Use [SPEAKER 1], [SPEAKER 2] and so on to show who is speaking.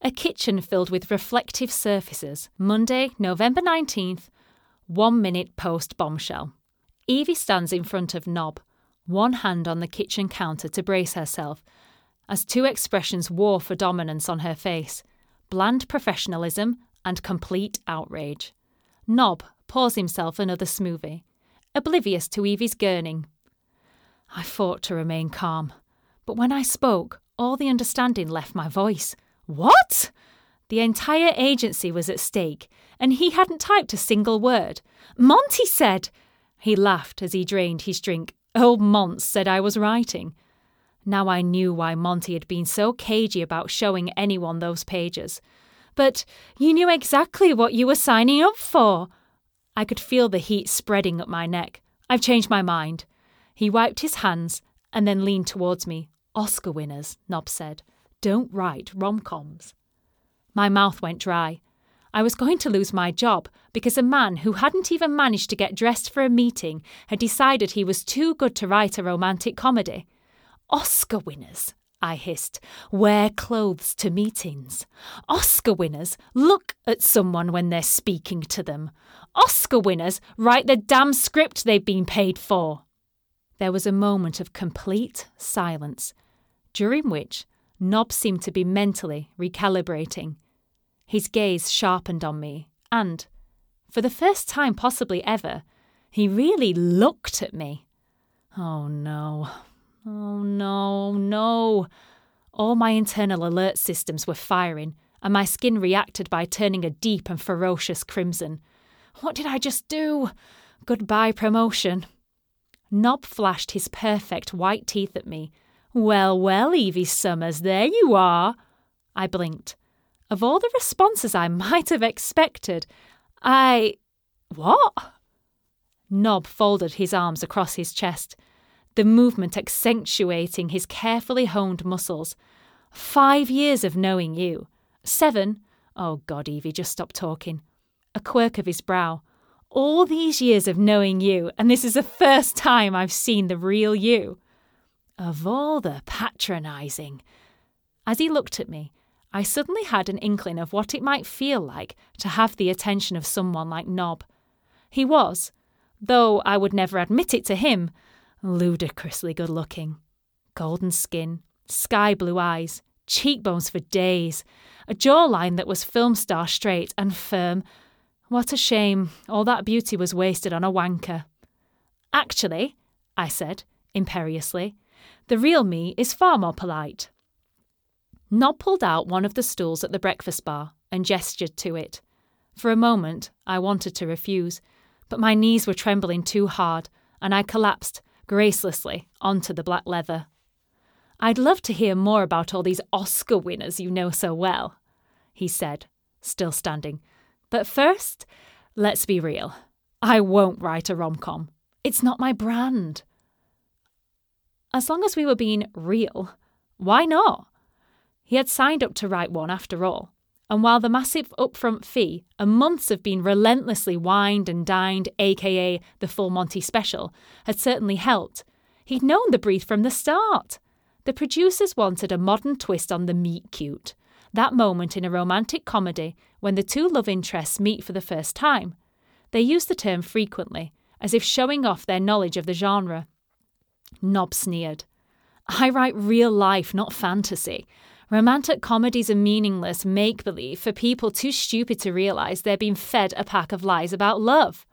[SPEAKER 1] A kitchen filled with reflective surfaces. Monday, November 19th, one minute post bombshell. Evie stands in front of Nob, one hand on the kitchen counter to brace herself, as two expressions war for dominance on her face bland professionalism and complete outrage. Nob pours himself another smoothie, oblivious to Evie's gurning. I fought to remain calm, but when I spoke, all the understanding left my voice. What? The entire agency was at stake, and he hadn't typed a single word. Monty said. He laughed as he drained his drink. Oh, Old Monts said I was writing. Now I knew why Monty had been so cagey about showing anyone those pages. But you knew exactly what you were signing up for. I could feel the heat spreading up my neck. I've changed my mind. He wiped his hands and then leaned towards me. Oscar winners, Nob said. Don't write rom coms. My mouth went dry. I was going to lose my job because a man who hadn't even managed to get dressed for a meeting had decided he was too good to write a romantic comedy. Oscar winners, I hissed, wear clothes to meetings. Oscar winners look at someone when they're speaking to them. Oscar winners write the damn script they've been paid for. There was a moment of complete silence, during which Nob seemed to be mentally recalibrating. His gaze sharpened on me, and, for the first time possibly ever, he really looked at me. Oh no, Oh no, no. All my internal alert systems were firing, and my skin reacted by turning a deep and ferocious crimson. What did I just do? Goodbye, promotion. Nob flashed his perfect white teeth at me. Well, well, Evie Summers, there you are. I blinked. Of all the responses I might have expected, I. What? Nob folded his arms across his chest the movement accentuating his carefully honed muscles. Five years of knowing you. Seven. Oh, God, Evie, just stop talking. A quirk of his brow. All these years of knowing you, and this is the first time I've seen the real you. Of all the patronising. As he looked at me, I suddenly had an inkling of what it might feel like to have the attention of someone like Nob. He was, though I would never admit it to him, ludicrously good looking. Golden skin, sky blue eyes, cheekbones for days, a jawline that was film star straight and firm. What a shame all that beauty was wasted on a wanker. Actually, I said, imperiously, the real me is far more polite. Nob pulled out one of the stools at the breakfast bar and gestured to it. For a moment, I wanted to refuse, but my knees were trembling too hard, and I collapsed, gracelessly onto the black leather. I'd love to hear more about all these Oscar winners you know so well, he said, still standing. But first, let's be real. I won't write a rom com. It's not my brand. As long as we were being real, why not? He had signed up to write one after all. And while the massive upfront fee and months of being relentlessly wined and dined, aka the full Monty special, had certainly helped, he'd known the brief from the start. The producers wanted a modern twist on the meet cute, that moment in a romantic comedy when the two love interests meet for the first time. They used the term frequently, as if showing off their knowledge of the genre. Nob sneered. I write real life, not fantasy. Romantic comedies are meaningless make believe for people too stupid to realise they're being fed a pack of lies about love.